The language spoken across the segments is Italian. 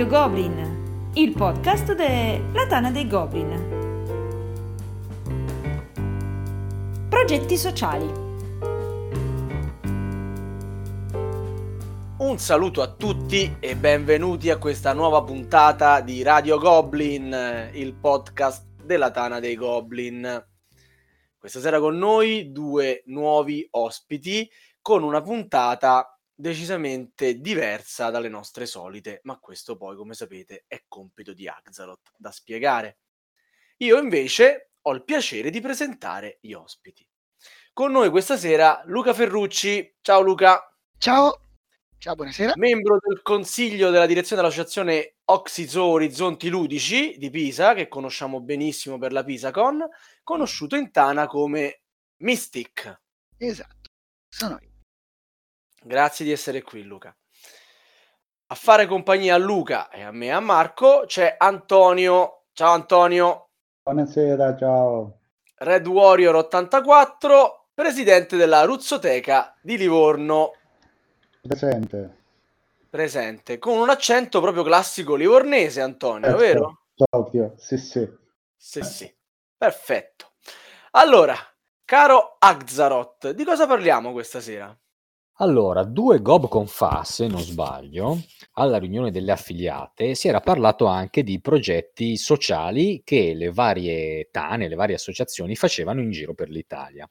Radio Goblin, il podcast della Tana dei Goblin. Progetti sociali. Un saluto a tutti e benvenuti a questa nuova puntata di Radio Goblin, il podcast della Tana dei Goblin. Questa sera con noi due nuovi ospiti con una puntata decisamente diversa dalle nostre solite, ma questo poi, come sapete, è compito di Axalot da spiegare. Io invece ho il piacere di presentare gli ospiti. Con noi questa sera Luca Ferrucci. Ciao Luca. Ciao. Ciao, buonasera. Membro del consiglio della direzione dell'associazione Oxizo Orizzonti Ludici di Pisa, che conosciamo benissimo per la PisaCon, conosciuto in Tana come Mystic. Esatto, sono io. Grazie di essere qui, Luca. A fare compagnia a Luca e a me e a Marco c'è Antonio. Ciao Antonio. Buonasera, ciao. Red Warrior 84, presidente della Ruzzoteca di Livorno. Presente. Presente, con un accento proprio classico livornese, Antonio, Certo, vero? Proprio, sì, sì. Sì, sì. Perfetto. Allora, caro Axaroth, di cosa parliamo questa sera? Allora, due GobCon fa, se non sbaglio, alla riunione delle affiliate si era parlato anche di progetti sociali che le varie tane, le varie associazioni facevano in giro per l'Italia.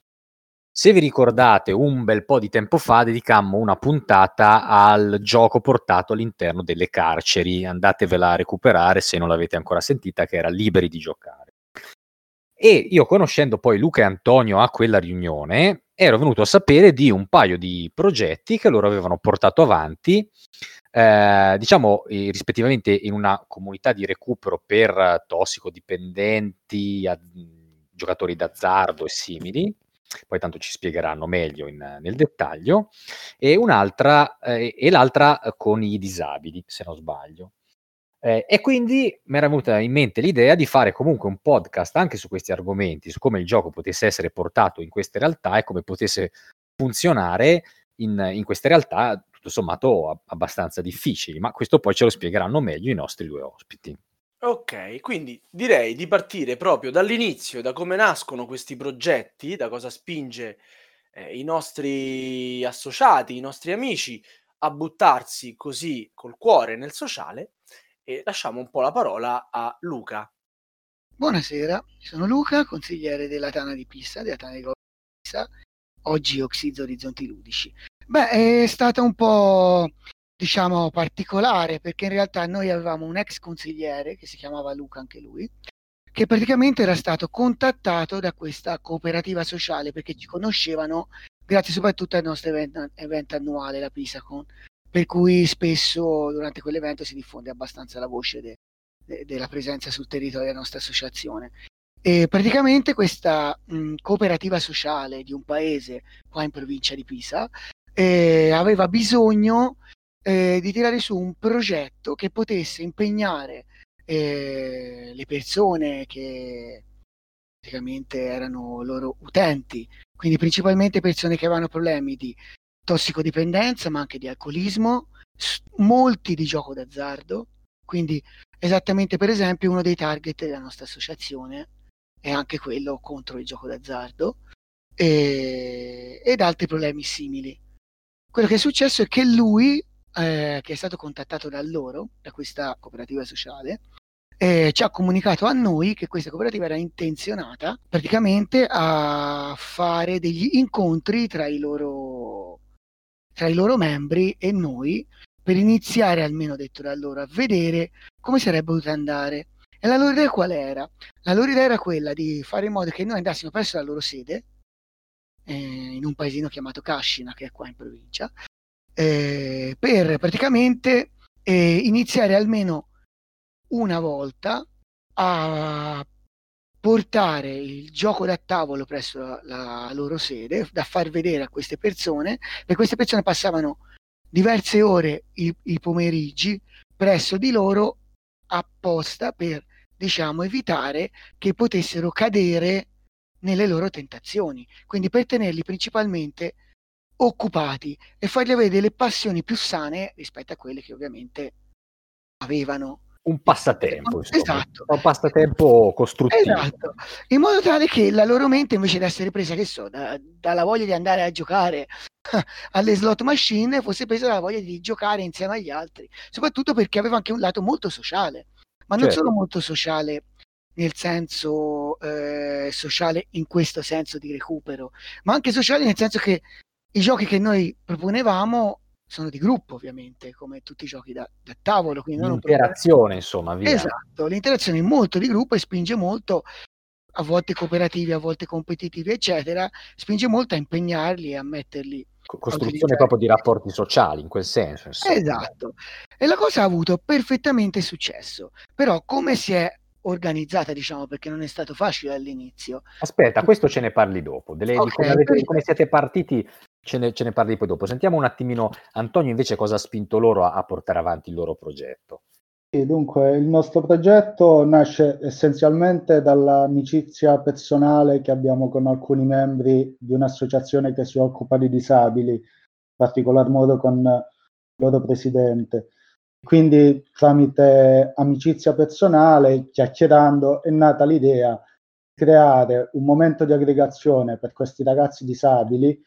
Se vi ricordate, un bel po' di tempo fa dedicammo una puntata al gioco portato all'interno delle carceri. Andatevela a recuperare se non l'avete ancora sentita, che era Liberi di giocare. E io conoscendo poi Luca e Antonio a quella riunione, ero venuto a sapere di un paio di progetti che loro avevano portato avanti, eh, diciamo eh, rispettivamente in una comunità di recupero per tossicodipendenti, a, giocatori d'azzardo e simili, poi tanto ci spiegheranno meglio in, nel dettaglio, e un'altra eh, e l'altra con i disabili, se non sbaglio. Eh, e quindi mi era venuta in mente l'idea di fare comunque un podcast anche su questi argomenti, su come il gioco potesse essere portato in queste realtà e come potesse funzionare in, in queste realtà, tutto sommato abbastanza difficili, ma questo poi ce lo spiegheranno meglio i nostri due ospiti. Ok, quindi direi di partire proprio dall'inizio, da come nascono questi progetti, da cosa spinge eh, i nostri associati, i nostri amici a buttarsi così col cuore nel sociale e lasciamo un po' la parola a Luca. Buonasera, sono Luca, consigliere della Tana di Pisa, della Tana di Pisa, oggi Oxizzo Orizzonti Ludici. Beh, è stata un po', diciamo, particolare perché in realtà noi avevamo un ex consigliere che si chiamava Luca anche lui, che praticamente era stato contattato da questa cooperativa sociale perché ci conoscevano grazie soprattutto al nostro event, event annuale, la PISACon, per cui spesso durante quell'evento si diffonde abbastanza la voce de, de, della presenza sul territorio della nostra associazione. E praticamente questa mh, cooperativa sociale di un paese qua in provincia di Pisa eh, aveva bisogno eh, di tirare su un progetto che potesse impegnare eh, le persone che praticamente erano loro utenti, quindi principalmente persone che avevano problemi di tossicodipendenza, ma anche di alcolismo, molti di gioco d'azzardo, quindi esattamente per esempio uno dei target della nostra associazione è anche quello contro il gioco d'azzardo e, ed altri problemi simili. Quello che è successo è che lui, eh, che è stato contattato da loro, da questa cooperativa sociale, eh, ci ha comunicato a noi che questa cooperativa era intenzionata praticamente a fare degli incontri tra i loro tra i loro membri e noi per iniziare, almeno detto da loro, a vedere come sarebbe potuto andare. E la loro idea qual era? La loro idea era quella di fare in modo che noi andassimo presso la loro sede, eh, in un paesino chiamato Cascina, che è qua in provincia, eh, per praticamente eh, iniziare almeno una volta a portare il gioco da tavolo presso la, la, loro sede, da far vedere a queste persone, perché queste persone passavano diverse ore i, i pomeriggi presso di loro apposta per, diciamo, evitare che potessero cadere nelle loro tentazioni, quindi per tenerli principalmente occupati e fargli avere delle passioni più sane rispetto a quelle che ovviamente avevano un passatempo, insomma. Esatto. un passatempo costruttivo. Esatto, in modo tale che la loro mente invece di essere presa, che so, da- dalla voglia di andare a giocare alle slot machine, fosse presa dalla voglia di giocare insieme agli altri, soprattutto perché aveva anche un lato molto sociale, ma non Certo. solo molto sociale nel senso eh, sociale in questo senso di recupero, ma anche sociale nel senso che i giochi che noi proponevamo sono di gruppo, ovviamente, come tutti i giochi da, da tavolo, quindi L'interazione, insomma, via. Esatto, l'interazione è molto di gruppo e spinge molto, a volte cooperativi, a volte competitivi, eccetera, spinge molto a impegnarli e a metterli. Co- Costruzione proprio di rapporti sociali, in quel senso. insomma. Esatto. E la cosa ha avuto perfettamente successo. Però come si è organizzata, diciamo, perché non è stato facile all'inizio. Aspetta, questo ce ne parli dopo. Delle- di Ok, come, avete- come siete partiti, ce ne, ce ne parli poi dopo. Sentiamo un attimino, Antonio, invece, cosa ha spinto loro a, a portare avanti il loro progetto. Sì, dunque, il nostro progetto nasce essenzialmente dall'amicizia personale che abbiamo con alcuni membri di un'associazione che si occupa di disabili, in particolar modo con il loro presidente. Quindi, tramite amicizia personale, chiacchierando, è nata l'idea di creare un momento di aggregazione per questi ragazzi disabili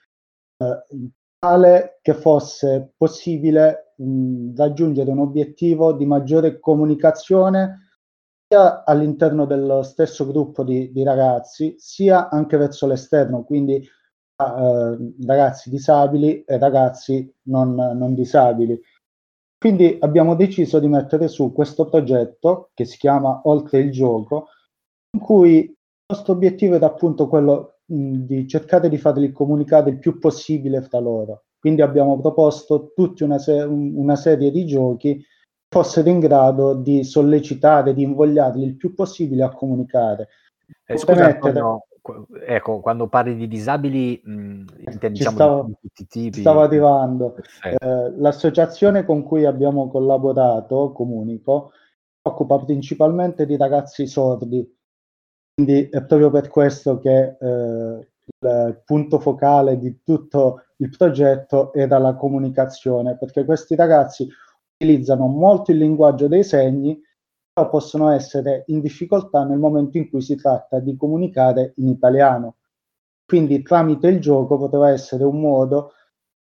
tale che fosse possibile mh, raggiungere un obiettivo di maggiore comunicazione sia all'interno dello stesso gruppo di, di ragazzi, sia anche verso l'esterno, quindi a, eh, ragazzi disabili e ragazzi non, non disabili. Quindi abbiamo deciso di mettere su questo progetto che si chiama Oltre il gioco, in cui il nostro obiettivo era appunto quello di cercare di farli comunicare il più possibile fra loro. Quindi abbiamo proposto tutta una, se- un- una serie di giochi che fossero in grado di sollecitare, di invogliarli il più possibile a comunicare. Eh, scusa, Antonio, qu- ecco, quando parli di disabili, mh, intendi diciamo, stavo- di, tutti i tipi? Stavo arrivando. Eh, l'associazione con cui abbiamo collaborato, Comunico, si occupa principalmente di ragazzi sordi. Quindi è proprio per questo che eh, il punto focale di tutto il progetto era la comunicazione, perché questi ragazzi utilizzano molto il linguaggio dei segni, però possono essere in difficoltà nel momento in cui si tratta di comunicare in italiano. Quindi tramite il gioco poteva essere un modo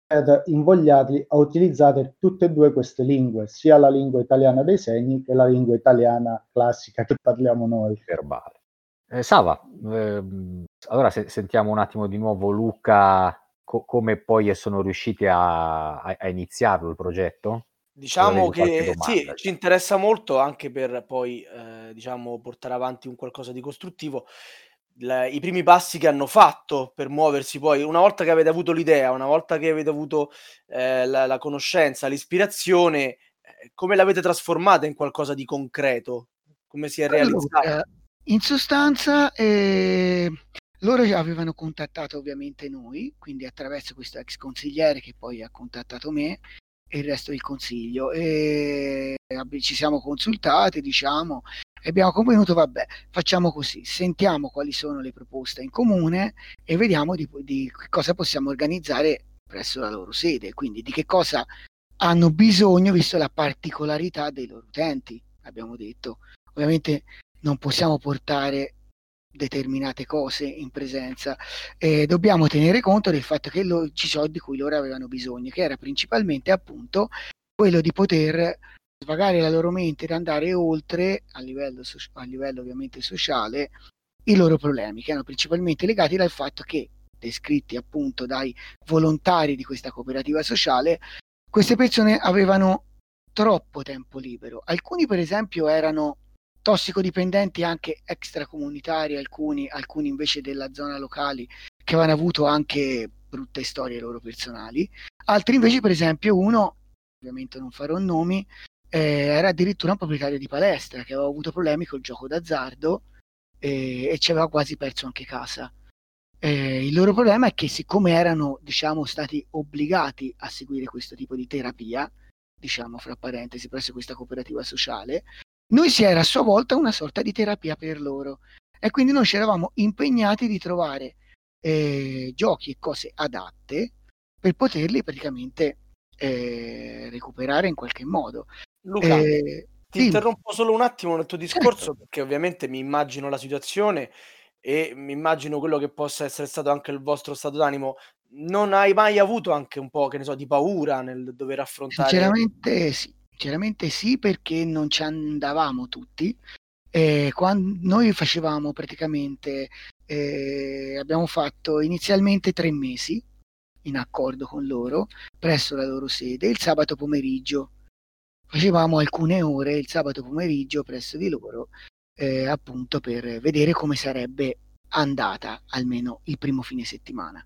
per invogliarli a utilizzare tutte e due queste lingue, sia la lingua italiana dei segni che la lingua italiana classica che parliamo noi. verbale. Eh, Sava, ehm, allora se- sentiamo un attimo di nuovo Luca, co- come poi sono riusciti a, a- a iniziarlo il progetto? Diciamo che domanda, sì, ci interessa molto anche per poi eh, diciamo, portare avanti un qualcosa di costruttivo. La- I primi passi che hanno fatto per muoversi poi, una volta che avete avuto l'idea, una volta che avete avuto eh, la, la conoscenza, l'ispirazione, eh, come l'avete trasformata in qualcosa di concreto? Come si è realizzata? Allora, in sostanza, eh, loro avevano contattato ovviamente noi, quindi attraverso questo ex consigliere che poi ha contattato me e il resto del consiglio. E ci siamo consultati, diciamo, e abbiamo convenuto, vabbè, facciamo così, sentiamo quali sono le proposte in comune e vediamo di, di cosa possiamo organizzare presso la loro sede, quindi di che cosa hanno bisogno visto la particolarità dei loro utenti, abbiamo detto. Ovviamente non possiamo portare determinate cose in presenza e dobbiamo tenere conto del fatto che lo, ci sono di cui loro avevano bisogno, che era principalmente appunto quello di poter svagare la loro mente ed andare oltre a livello, a livello ovviamente sociale i loro problemi, che erano principalmente legati dal fatto che, descritti appunto dai volontari di questa cooperativa sociale, queste persone avevano troppo tempo libero. Alcuni, per esempio, erano tossicodipendenti anche extracomunitari, alcuni, alcuni invece della zona locali che avevano avuto anche brutte storie loro personali. Altri invece, per esempio, uno, ovviamente non farò nomi, eh, era addirittura un proprietario di palestra che aveva avuto problemi col gioco d'azzardo eh, e ci aveva quasi perso anche casa. Eh, il loro problema è che siccome erano, diciamo, stati obbligati a seguire questo tipo di terapia, diciamo fra parentesi, presso questa cooperativa sociale, noi si era a sua volta una sorta di terapia per loro e quindi noi ci eravamo impegnati di trovare eh, giochi e cose adatte per poterli praticamente eh, recuperare in qualche modo. Luca, Eh, Ti interrompo solo un attimo nel tuo discorso certo. perché ovviamente mi immagino la situazione e mi immagino quello che possa essere stato anche il vostro stato d'animo. Non hai mai avuto anche un po', che ne so, di paura nel dover affrontare? Sinceramente sì, sinceramente sì perché non ci andavamo tutti. Eh, quando noi facevamo praticamente, eh, abbiamo fatto inizialmente tre mesi in accordo con loro presso la loro sede il sabato pomeriggio facevamo alcune ore il sabato pomeriggio presso di loro, eh, appunto per vedere come sarebbe andata almeno il primo fine settimana.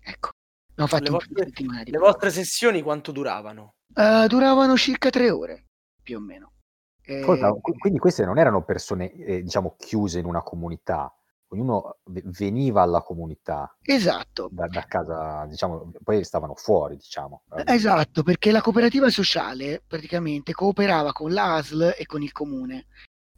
Ecco, abbiamo fatto le, vostre, settimana le vostre sessioni quanto duravano? Uh, duravano circa tre ore, più o meno. Eh, quindi queste non erano persone, eh, diciamo, chiuse in una comunità, ognuno veniva alla comunità. Esatto. Da, da, casa, diciamo, poi stavano fuori, diciamo. Esatto, perché la cooperativa sociale praticamente cooperava con l'ASL e con il comune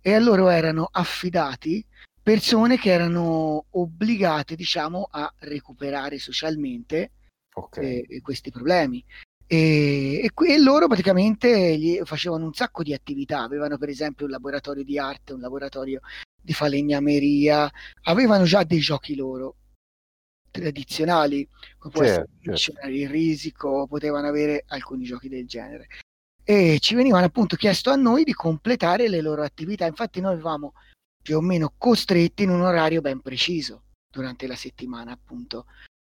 e a loro erano affidati persone che erano obbligate, diciamo, a recuperare socialmente okay. eh, questi problemi. E, e, e, loro praticamente gli facevano un sacco di attività, avevano per esempio un laboratorio di arte, un laboratorio di falegnameria, avevano già dei giochi loro tradizionali, come può certo, essere certo. il risico, potevano avere alcuni giochi del genere. E ci venivano appunto chiesto a noi di completare le loro attività. Infatti noi avevamo più o meno costretti in un orario ben preciso durante la settimana, appunto,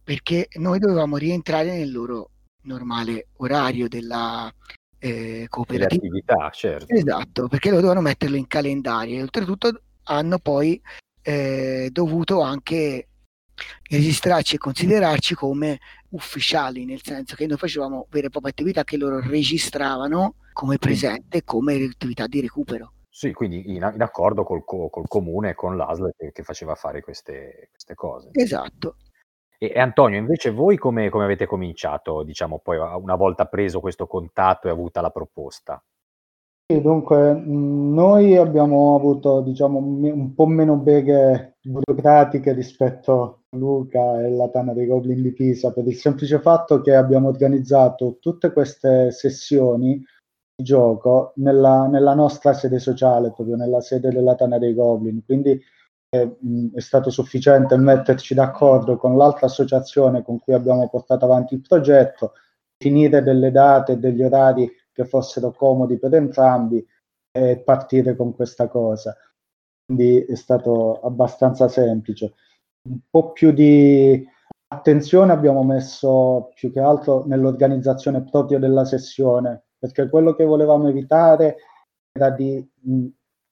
perché noi dovevamo rientrare nel loro normale orario della eh, cooperativa. Attività, certo. Esatto, perché lo dovevano metterlo in calendario e oltretutto hanno poi eh, dovuto anche registrarci e considerarci come ufficiali, nel senso che noi facevamo vere e proprie attività che loro registravano come presente, come attività di recupero. Sì, quindi in, in accordo col, col, comune e con l'ASL che, che faceva fare queste, queste cose. Esatto. E, e, Antonio, invece voi come, come avete cominciato, diciamo, poi una volta preso questo contatto e avuta la proposta? dunque, noi abbiamo avuto, diciamo, un po' meno beghe burocratiche rispetto a Luca e la Tana dei Goblin di Pisa, per il semplice fatto che abbiamo organizzato tutte queste sessioni di gioco nella, nella nostra sede sociale, proprio nella sede della Tana dei Goblin, quindi è, stato sufficiente metterci d'accordo con l'altra associazione con cui abbiamo portato avanti il progetto, finire delle date e degli orari che fossero comodi per entrambi e partire con questa cosa. Quindi è stato abbastanza semplice. Un po' più di attenzione abbiamo messo più che altro nell'organizzazione proprio della sessione, perché quello che volevamo evitare era di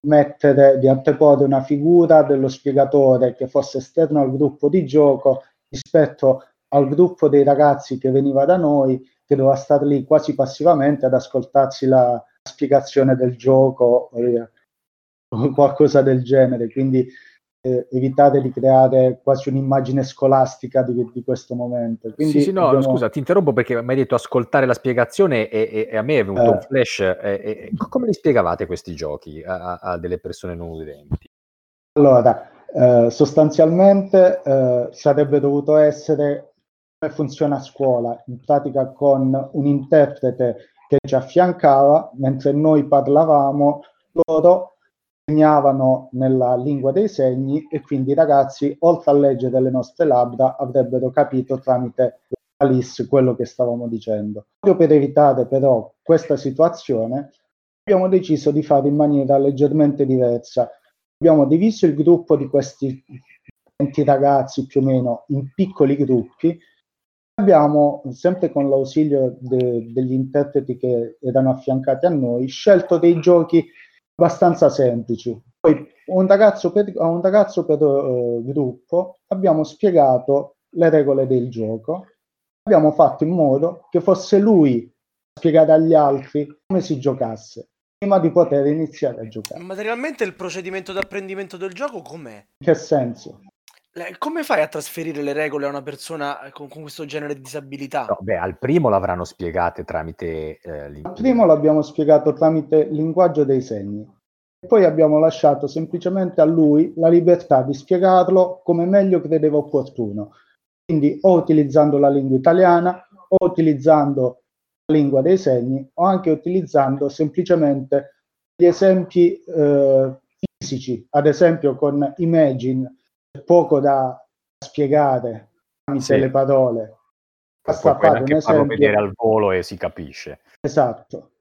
mettere, di anteporre una figura dello spiegatore che fosse esterno al gruppo di gioco rispetto al gruppo dei ragazzi che veniva da noi che doveva stare lì quasi passivamente ad ascoltarsi la spiegazione del gioco o qualcosa del genere, quindi eh, evitare di creare quasi un'immagine scolastica di, di questo momento. Quindi sì, sì, no, abbiamo... scusa, ti interrompo perché mi hai detto ascoltare la spiegazione e, e, e a me è venuto eh. un flash. E, come li spiegavate questi giochi a, a delle persone non udenti? Allora, eh, sostanzialmente eh, sarebbe dovuto essere funziona a scuola, in pratica con un interprete che ci affiancava mentre noi parlavamo, loro segnavano nella lingua dei segni e quindi i ragazzi, oltre a leggere le nostre labbra, avrebbero capito tramite Alice quello che stavamo dicendo. Proprio per evitare però questa situazione, abbiamo deciso di fare in maniera leggermente diversa. Abbiamo diviso il gruppo di questi 20 ragazzi più o meno in piccoli gruppi abbiamo, sempre con l'ausilio de, degli interpreti che erano affiancati a noi, scelto dei giochi abbastanza semplici. Poi un ragazzo per, a un ragazzo per uh, gruppo abbiamo spiegato le regole del gioco, abbiamo fatto in modo che fosse lui a spiegare agli altri come si giocasse prima di poter iniziare a giocare. Materialmente il procedimento di apprendimento del gioco com'è? In che senso? Come fai a trasferire le regole a una persona eh, con, con questo genere di disabilità? No, beh, al primo l'avranno spiegate tramite... Eh, al primo l'abbiamo spiegato tramite linguaggio dei segni. Poi abbiamo lasciato semplicemente a lui la libertà di spiegarlo come meglio credeva opportuno. Quindi o utilizzando la lingua italiana o utilizzando la lingua dei segni o anche utilizzando semplicemente gli esempi eh, fisici, ad esempio con Imagine, poco da spiegare tramite sì. le parole. Basta fare un esempio. vedere al volo e si capisce. Esatto.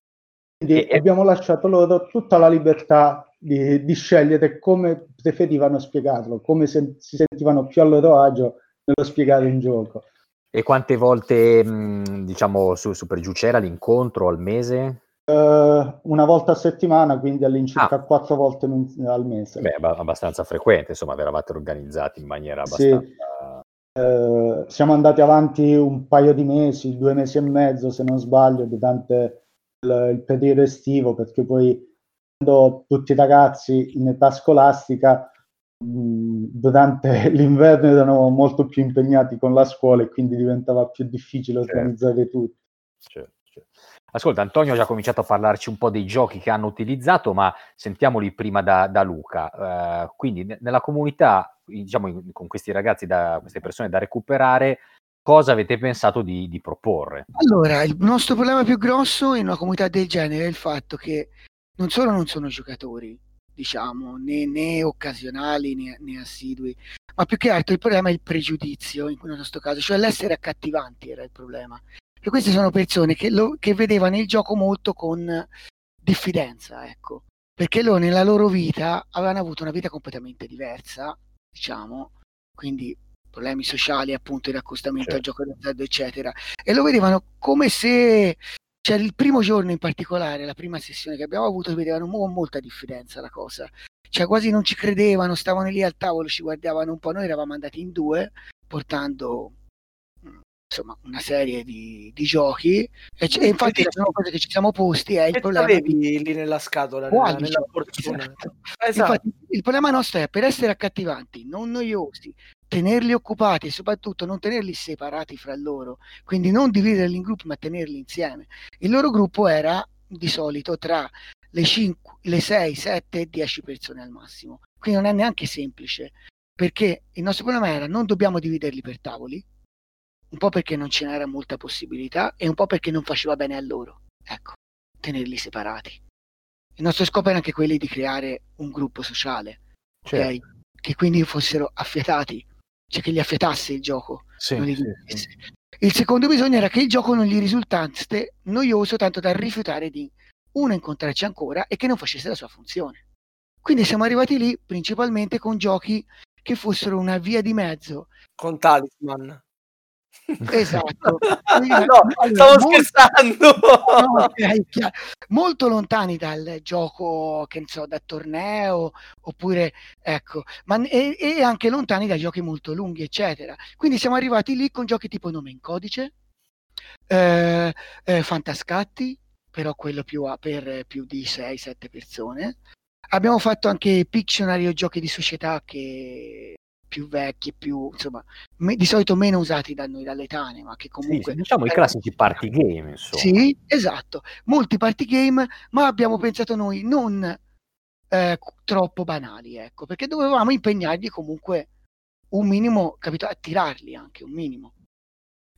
Quindi e, abbiamo lasciato loro tutta la libertà di, di, scegliere come preferivano spiegarlo, come se, si sentivano più a loro agio nello spiegare un gioco. E quante volte, mh, diciamo, su, su per giù c'era l'incontro al mese? Uh, una volta a settimana, quindi all'incirca ah. quattro volte al mese. Beh, abbastanza frequente, insomma, eravate organizzati in maniera abbastanza... Sì. Uh, siamo andati avanti un paio di mesi, due mesi e mezzo se non sbaglio, durante il, il periodo estivo, perché poi quando tutti i ragazzi in età scolastica mh, durante l'inverno erano molto più impegnati con la scuola e quindi diventava più difficile certo. organizzare tutto. Certo. Ascolta, Antonio ha già cominciato a parlarci un po' dei giochi che hanno utilizzato, ma sentiamoli prima da, da Luca. Uh, quindi n- nella comunità, diciamo in, con questi ragazzi, da, queste persone da recuperare, cosa avete pensato di, di, proporre? Allora, il nostro problema più grosso in una comunità del genere è il fatto che non solo non sono giocatori, diciamo, né, né occasionali né, né, assidui, ma più che altro il problema è il pregiudizio in questo caso, cioè l'essere accattivanti era il problema. E queste sono persone che, lo, che vedevano il gioco molto con diffidenza, ecco, perché loro nella loro vita avevano avuto una vita completamente diversa, diciamo, quindi problemi sociali, appunto, di accostamento certo. al gioco d'azzardo, eccetera, e lo vedevano come se cioè il primo giorno in particolare, la prima sessione che abbiamo avuto, vedevano con molta diffidenza la cosa. Cioè quasi non ci credevano, stavano lì al tavolo, ci guardavano un po', noi eravamo andati in due portando insomma una serie di, di giochi. E, c- e infatti la prima cosa che ci siamo posti è il problema di... lì nella scatola nella, nella esatto. esatto. Infatti, il problema nostro è per essere accattivanti non noiosi tenerli occupati e soprattutto non tenerli separati fra loro quindi non dividerli in gruppi ma tenerli insieme. Il loro gruppo era di solito tra le 5, le 6, 7 e 10 persone al massimo. Quindi non è neanche semplice perché il nostro problema era non dobbiamo dividerli per tavoli un po' perché non ce n'era molta possibilità e un po' perché non faceva bene a loro. Ecco, tenerli separati. Il nostro scopo era anche quello di creare un gruppo sociale, certo. okay? che quindi fossero affiatati, cioè che gli affiatasse il gioco. Sì, sì, sì. Il secondo bisogno era che il gioco non gli risultasse noioso tanto da rifiutare di uno incontrarci ancora e che non facesse la sua funzione. Quindi siamo arrivati lì principalmente con giochi che fossero una via di mezzo. Con Talisman. Esatto. no, stavo molto, scherzando. No, okay, molto lontani dal gioco, che ne so, da torneo, oppure, ecco, ma, e, e, anche lontani da giochi molto lunghi, eccetera. Quindi siamo arrivati lì con giochi tipo Nome in Codice, eh, eh, Fantascatti, però quello più a, per più di 6-7 persone. Abbiamo fatto anche Pictionary o giochi di società che più vecchi, più insomma, me, di solito meno usati da noi dalle tane, ma che comunque sì, diciamo i classici party game, insomma. Sì, esatto, molti party game, ma abbiamo pensato noi non eh, troppo banali, ecco, perché dovevamo impegnarli comunque un minimo, capito, attirarli anche un minimo.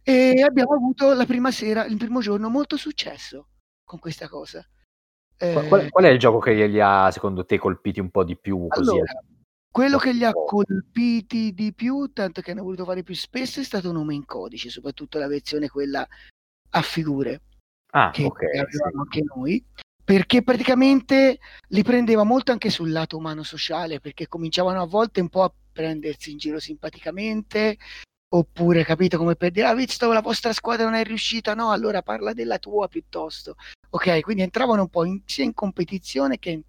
E abbiamo avuto la prima sera, il primo giorno, molto successo con questa cosa. Eh, qual, qual, è il gioco che li ha, secondo te, colpiti un po' di più? Così? Allora, quello che li ha colpiti di più, tanto che hanno voluto fare più spesso, è stato nome in codice, soprattutto la versione quella a figure, ah, che okay, avevamo sì. anche noi, perché praticamente li prendeva molto anche sul lato umano sociale, perché cominciavano a volte un po' a prendersi in giro simpaticamente, oppure capito come per dire, ah, visto la vostra squadra non è riuscita, no, allora parla della tua piuttosto. Ok, quindi entravano un po' in, sia in competizione che...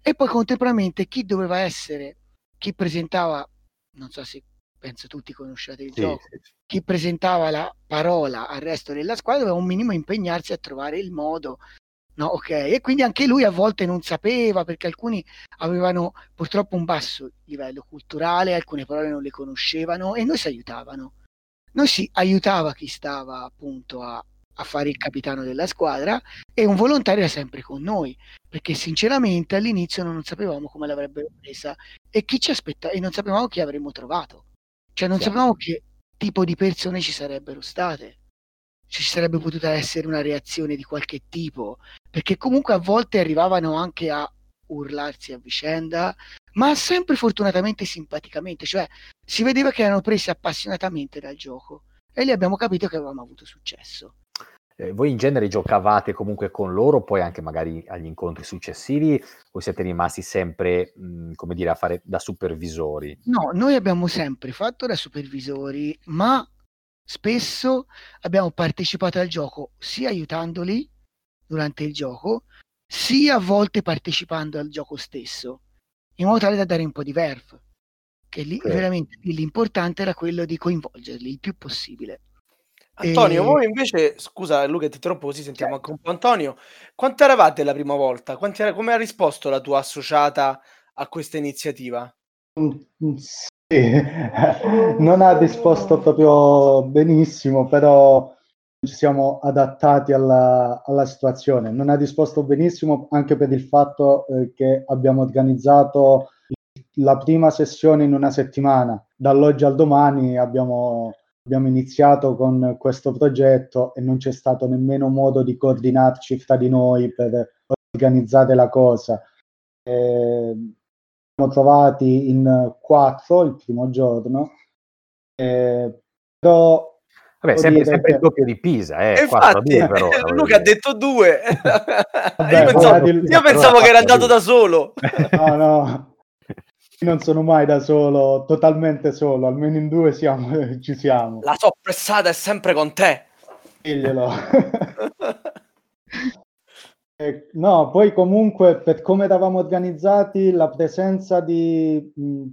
E poi contemporaneamente chi doveva essere chi presentava, non so se penso tutti conosciate il sì, gioco, sì. chi presentava la parola al resto della squadra doveva un minimo impegnarsi a trovare il modo. No, ok, e quindi anche lui a volte non sapeva perché alcuni avevano purtroppo un basso livello culturale, alcune parole non le conoscevano e noi si aiutavano. Noi si aiutava chi stava appunto a, a fare il capitano della squadra e un volontario era sempre con noi, perché sinceramente all'inizio non sapevamo come l'avrebbero presa e chi ci aspetta e non sapevamo chi avremmo trovato. Cioè non sì. sapevamo che tipo di persone ci sarebbero state. Ci sarebbe potuta essere una reazione di qualche tipo, perché comunque a volte arrivavano anche a urlarsi a vicenda, ma sempre fortunatamente simpaticamente, cioè si vedeva che erano presi appassionatamente dal gioco e lì abbiamo capito che avevamo avuto successo. Eh, voi in genere giocavate comunque con loro, poi anche magari agli incontri successivi, o siete rimasti sempre, mh, come dire, a fare da supervisori? No, noi abbiamo sempre fatto da supervisori, ma spesso abbiamo partecipato al gioco sia aiutandoli durante il gioco, sia a volte partecipando al gioco stesso, in modo tale da dare un po' di verve. Che lì okay. veramente l'importante era quello di coinvolgerli il più possibile. Antonio, e... voi invece, scusa Luca, ti interrompo così sentiamo certo. anche un po' Antonio. Quanto eravate la prima volta? Era, come ha risposto la tua associata a questa iniziativa? Mm, mm, sì, non ha risposto proprio benissimo, però ci siamo adattati alla, alla situazione. Non ha risposto benissimo anche per il fatto eh, che abbiamo organizzato la prima sessione in una settimana. Dall'oggi al domani abbiamo abbiamo iniziato con questo progetto e non c'è stato nemmeno modo di coordinarci fra di noi per organizzare la cosa. Eh, siamo trovati in quattro il primo giorno, eh, però Vabbè, sempre, sempre che... il doppio di Pisa, eh, infatti, 4, però, Luca ha detto due. Vabbè, io pensavo, io pensavo che era andato da solo. no, no, non sono mai da solo, totalmente solo, almeno in due siamo, ci siamo. La soppressata è sempre con te. Diglielo. eh, no, poi comunque per come eravamo organizzati, la presenza di mh,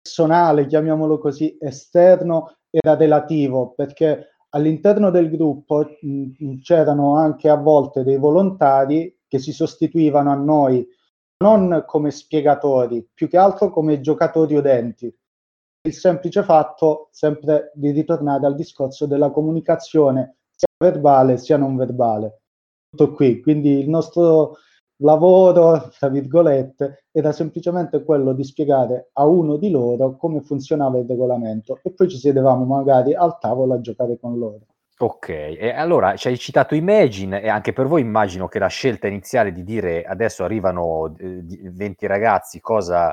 personale, chiamiamolo così, esterno era relativo, perché all'interno del gruppo mh, c'erano anche a volte dei volontari che si sostituivano a noi non come spiegatori, più che altro come giocatori udenti. Il semplice fatto sempre di ritornare al discorso della comunicazione sia verbale sia non verbale. Tutto qui. Quindi il nostro lavoro, tra virgolette, era semplicemente quello di spiegare a uno di loro come funzionava il regolamento e poi ci sedevamo magari al tavolo a giocare con loro. Ok, e allora ci hai citato Imagine e anche per voi immagino che la scelta iniziale di dire adesso arrivano eh, 20 ragazzi, cosa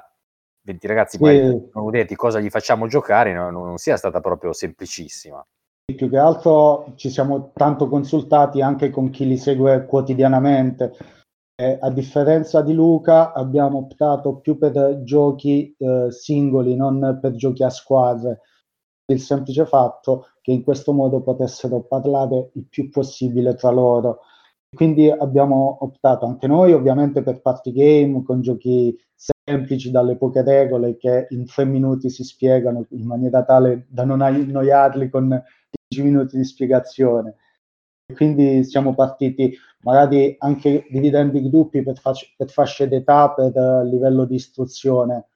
20 ragazzi sì. non udenti, cosa gli facciamo giocare, no, non sia stata proprio semplicissima. Più che altro ci siamo tanto consultati anche con chi li segue quotidianamente. Eh, a differenza di Luca abbiamo optato più per giochi eh, singoli, non per giochi a squadre il semplice fatto che in questo modo potessero parlare il più possibile tra loro. Quindi abbiamo optato anche noi ovviamente per party game con giochi semplici dalle poche regole che in tre minuti si spiegano in maniera tale da non annoiarli con 10 minuti di spiegazione. Quindi siamo partiti magari anche dividendo i gruppi per, fasce, per fasce d'età, per uh, livello di istruzione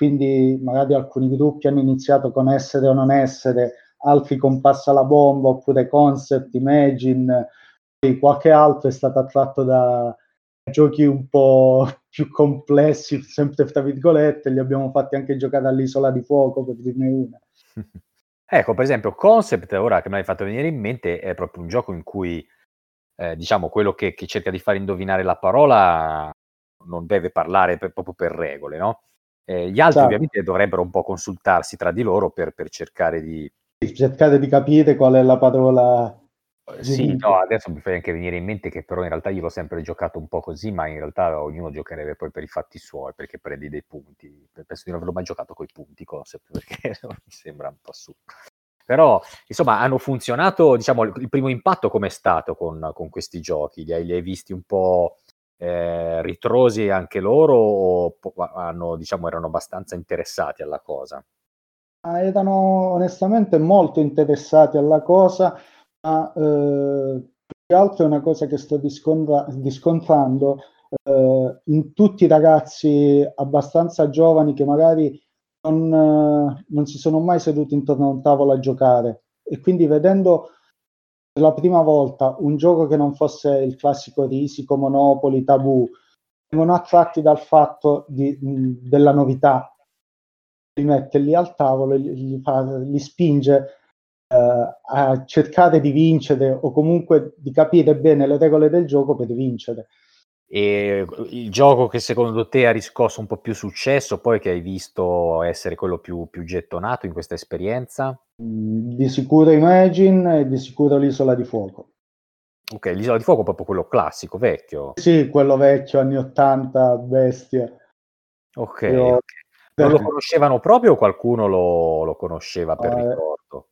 quindi magari alcuni gruppi hanno iniziato con essere o non essere, altri con passa la bomba oppure concept, imagine, e qualche altro è stato attratto da giochi un po' più complessi, sempre tra virgolette, li abbiamo fatti anche giocare all'isola di fuoco per dirne una. Ecco, per esempio, Concept, ora che me l'hai fatto venire in mente, è proprio un gioco in cui, eh, diciamo, quello che, che, cerca di far indovinare la parola non deve parlare per, proprio per regole, no? Eh, gli altri esatto. ovviamente dovrebbero un po' consultarsi tra di loro per, per cercare di... cercare di capire qual è la parola sì, no, adesso mi fa anche venire in mente che però in realtà io l'ho sempre giocato un po' così, ma in realtà ognuno giocherebbe poi per i fatti suoi, perché prendi dei punti. Penso di non averlo mai giocato con i punti, concept, perché mi sembra un po' su. Però, insomma, hanno funzionato, diciamo, il primo impatto com'è stato con, con questi giochi? Li hai, li hai visti un po' eh, ritrosi anche loro o hanno, diciamo, erano abbastanza interessati alla cosa? Ah, erano onestamente molto interessati alla cosa, ma eh, che altro è una cosa che sto discontra- discontrando eh, in tutti i ragazzi abbastanza giovani che magari non, eh, non si sono mai seduti intorno a un tavolo a giocare. E quindi vedendo per la prima volta un gioco che non fosse il classico risico, Monopoli, tabù, vengono attratti dal fatto di, della novità, li mette lì al tavolo e li, fa, li spinge eh, a cercare di vincere o comunque di capire bene le regole del gioco per vincere. E il gioco che secondo te ha riscosso un po' più successo, poi che hai visto essere quello più, più gettonato in questa esperienza? Mm, di sicuro Imagine e di sicuro l'Isola di Fuoco. Ok, l'Isola di Fuoco è proprio quello classico, vecchio. Sì, quello vecchio, anni 80, bestia. Ok, Io... okay. Non lo conoscevano proprio o qualcuno lo, lo conosceva per eh, ricordo?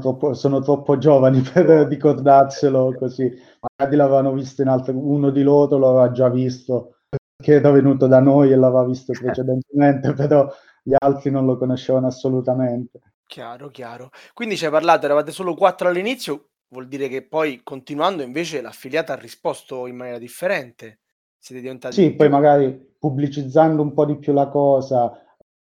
Troppo, sono troppo giovani per ricordarselo così. Magari l'avevano visto in altro, uno di loro lo aveva già visto, che era venuto da noi e l'aveva visto precedentemente, però gli altri non lo conoscevano assolutamente. Chiaro, chiaro. Quindi ci hai parlato, eravate solo quattro all'inizio, vuol dire che poi continuando invece l'affiliata ha risposto in maniera differente. Siete diventati... Sì, poi magari pubblicizzando un po' di più la cosa,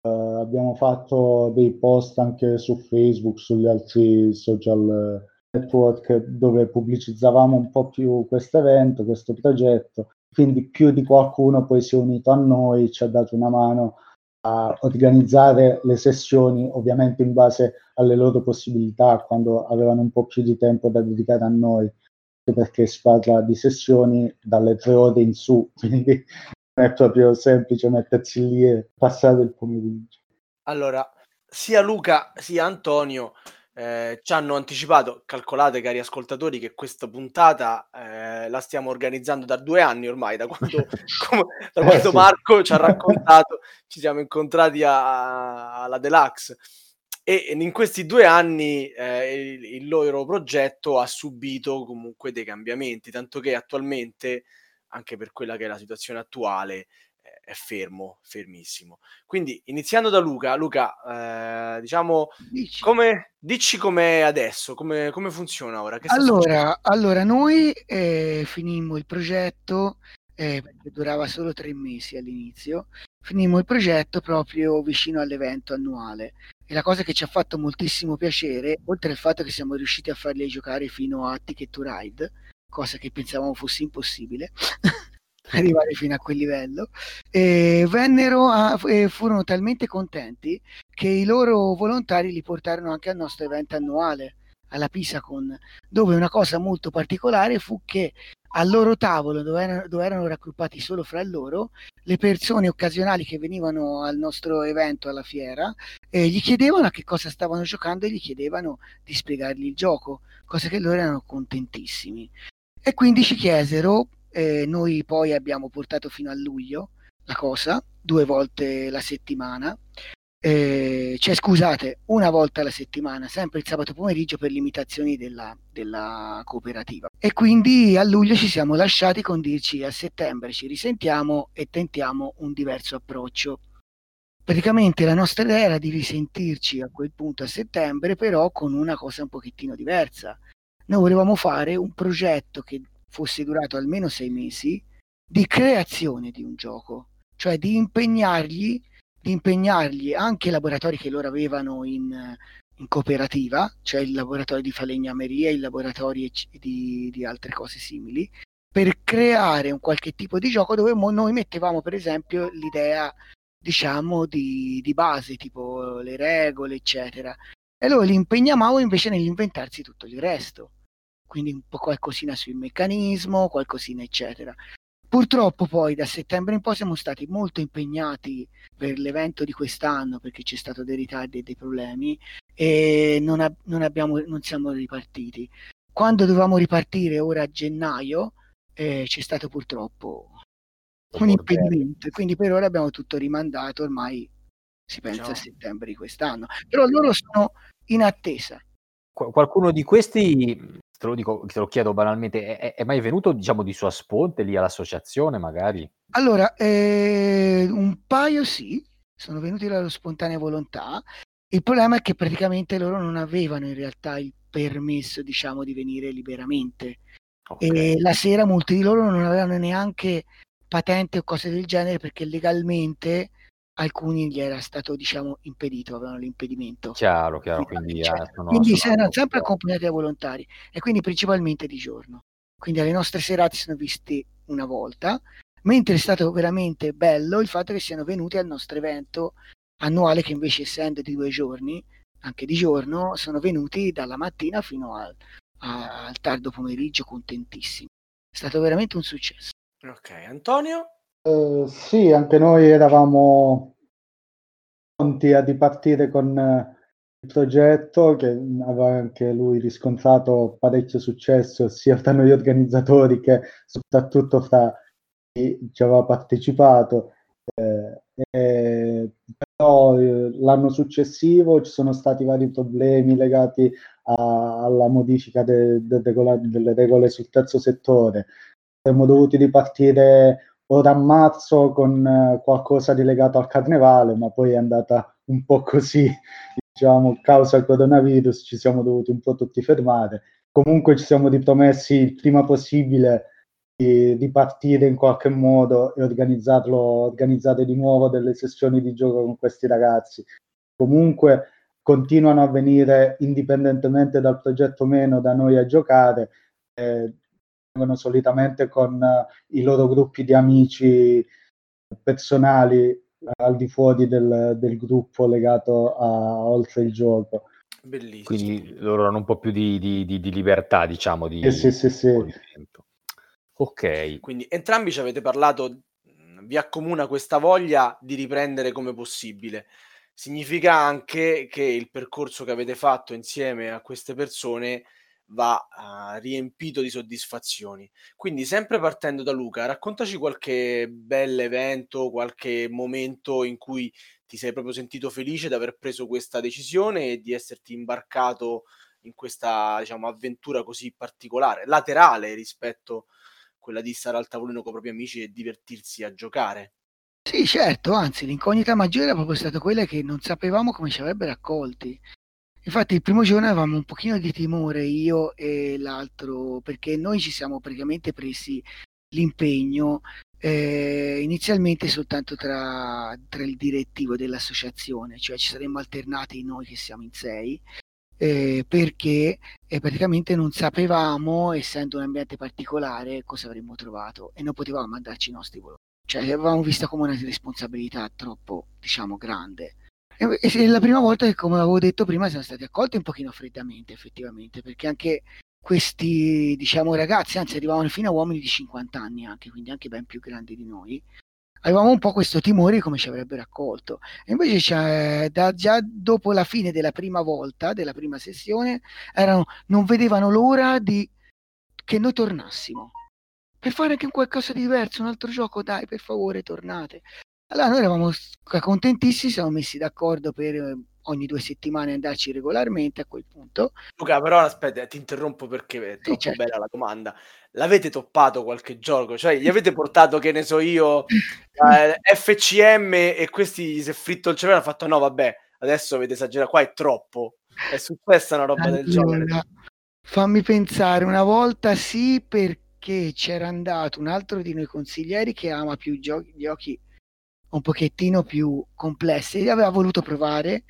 eh, abbiamo fatto dei post anche su Facebook, sugli altri social network dove pubblicizzavamo un po' più questo evento, questo progetto. Quindi più di qualcuno poi si è unito a noi, ci ha dato una mano a organizzare le sessioni, ovviamente in base alle loro possibilità, quando avevano un po' più di tempo da dedicare a noi, perché si parla di sessioni dalle tre ore in su, quindi non è proprio semplice mettersi lì e passare il pomeriggio. Allora, sia Luca sia Antonio eh, ci hanno anticipato, calcolate cari ascoltatori, che questa puntata eh, la stiamo organizzando da due anni ormai, da quando, come, da quando Marco ci ha raccontato, ci siamo incontrati alla Deluxe. E in questi due anni eh, il, il loro progetto ha subito comunque dei cambiamenti, tanto che attualmente, anche per quella che è la situazione attuale, è fermo, fermissimo. Quindi iniziando da Luca, Luca, eh, diciamo, dici. come, dici com'è adesso, come, come funziona ora? allora, allora, noi eh, finimmo il progetto, eh, che durava solo tre mesi all'inizio, finimmo il progetto proprio vicino all'evento annuale. E la cosa che ci ha fatto moltissimo piacere, oltre al fatto che siamo riusciti a farli giocare fino a Ticket to Ride, cosa che pensavamo fosse impossibile, arrivare fino a quel livello, e vennero a, e furono talmente contenti che i loro volontari li portarono anche al nostro evento annuale, alla Pisacon, dove una cosa molto particolare fu che al loro tavolo, dove erano, dove erano raggruppati solo fra loro, le persone occasionali che venivano al nostro evento, alla fiera, eh, gli chiedevano a che cosa stavano giocando e gli chiedevano di spiegargli il gioco, cosa che loro erano contentissimi. E quindi ci chiesero eh, noi poi abbiamo portato fino a luglio la cosa, due volte la settimana. Eh, cioè scusate, una volta alla settimana, sempre il sabato pomeriggio per limitazioni della, della cooperativa. E quindi a luglio ci siamo lasciati con dirci a settembre ci risentiamo e tentiamo un diverso approccio. Praticamente la nostra idea era di risentirci a quel punto a settembre, però con una cosa un pochettino diversa. Noi volevamo fare un progetto che fosse durato almeno sei mesi di creazione di un gioco, cioè di impegnargli, di impegnargli anche i laboratori che loro avevano in, in cooperativa, cioè il laboratorio di falegnameria, i laboratori di, di altre cose simili, per creare un qualche tipo di gioco dove noi mettevamo per esempio l'idea diciamo di, di base tipo le regole eccetera. E loro li impegnavamo invece nell'inventarsi tutto il resto quindi un po' qualcosina sul meccanismo, qualcosina eccetera. Purtroppo poi da settembre in poi siamo stati molto impegnati per l'evento di quest'anno perché c'è stato dei ritardi e dei problemi e non, ab- non, abbiamo, non siamo ripartiti. Quando dovevamo ripartire ora a gennaio eh, c'è stato purtroppo un impedimento quindi per ora abbiamo tutto rimandato, ormai si pensa Ciao. a settembre di quest'anno. Però loro sono in attesa. Qualcuno di questi te lo dico, te lo chiedo banalmente, è, è mai venuto diciamo di sua sponte lì all'associazione magari? Allora, eh, un paio sì, sono venuti dalla spontanea volontà. Il problema è che praticamente loro non avevano in realtà il permesso, diciamo, di venire liberamente. Okay. E la sera molti di loro non avevano neanche patente o cose del genere perché legalmente alcuni gli era stato diciamo impedito, avevano l'impedimento. Chiaro, chiaro, quindi, eh, sono, quindi sono erano sempre accompagnati da volontari e quindi principalmente di giorno. Quindi alle nostre serate sono visti una volta, mentre è stato veramente bello il fatto che siano venuti al nostro evento annuale che invece essendo di due giorni, anche di giorno, sono venuti dalla mattina fino al, al tardo pomeriggio contentissimi. È stato veramente un successo. Ok, Antonio? Uh, sì, anche noi eravamo pronti a dipartire con uh, il progetto che aveva anche lui riscontrato parecchio successo sia tra noi organizzatori che soprattutto fra chi ci aveva partecipato. Eh, eh, però eh, l'anno successivo ci sono stati vari problemi legati a, alla modifica de, de regola, delle regole sul terzo settore. Siamo dovuti ripartire ora a marzo con eh, qualcosa di legato al carnevale, ma poi è andata un po' così, diciamo, causa il coronavirus, ci siamo dovuti un po' tutti fermare. Comunque ci siamo ripromessi il prima possibile di, di partire in qualche modo e organizzare di nuovo delle sessioni di gioco con questi ragazzi. Comunque continuano a venire indipendentemente dal progetto meno da noi a giocare, eh, vengono solitamente con uh, i loro gruppi di amici personali al di fuori del, del gruppo legato a oltre il gioco. Bellissimo. Quindi loro hanno un po' più di, di, di, di libertà, diciamo, di, eh sì, sì, sì. Ok. Quindi entrambi ci avete parlato, vi accomuna questa voglia di riprendere come possibile. Significa anche che il percorso che avete fatto insieme a queste persone va uh, riempito di soddisfazioni. Quindi, sempre partendo da Luca, raccontaci qualche bel evento, qualche momento in cui ti sei proprio sentito felice di aver preso questa decisione e di esserti imbarcato in questa diciamo, avventura così particolare, laterale rispetto a quella di stare al tavolino con i propri amici e divertirsi a giocare. Sì, certo, anzi, l'incognita maggiore era proprio stata quella che non sapevamo come ci avrebbero accolti. Infatti il primo giorno avevamo un pochino di timore io e l'altro, perché noi ci siamo praticamente presi l'impegno eh, inizialmente soltanto tra, tra, il direttivo dell'associazione, cioè ci saremmo alternati noi che siamo in sei, eh, perché eh, praticamente non sapevamo, essendo un ambiente particolare, cosa avremmo trovato e non potevamo mandarci i nostri volontari. Cioè l'avevamo vista come una responsabilità troppo, diciamo, grande. E, la prima volta come avevo detto prima, siamo stati accolti un pochino freddamente, effettivamente, perché anche questi, diciamo, ragazzi, anzi arrivavano fino a uomini di 50 anni anche, quindi anche ben più grandi di noi, avevamo un po' questo timore di come ci avrebbero accolto. E invece da, già dopo la fine della prima volta, della prima sessione, erano, non vedevano l'ora di, che noi tornassimo. Per fare anche qualcosa di diverso, un altro gioco, dai, per favore, tornate. Allora noi eravamo contentissimi, siamo messi d'accordo per eh, ogni due settimane andarci regolarmente a quel punto. Luca, però aspetta, ti interrompo perché è troppo certo. bella la domanda. L'avete toppato qualche gioco? Cioè, gli avete portato, che ne so io, eh, FCM e questi si è fritto il cervello e hanno fatto no, vabbè, adesso avete esagerato, qua è troppo. È successa una roba allora, del genere. Fammi pensare, una volta sì perché c'era andato un altro di noi consiglieri che ama più giochi, giochi un pochettino più complesse e aveva voluto provare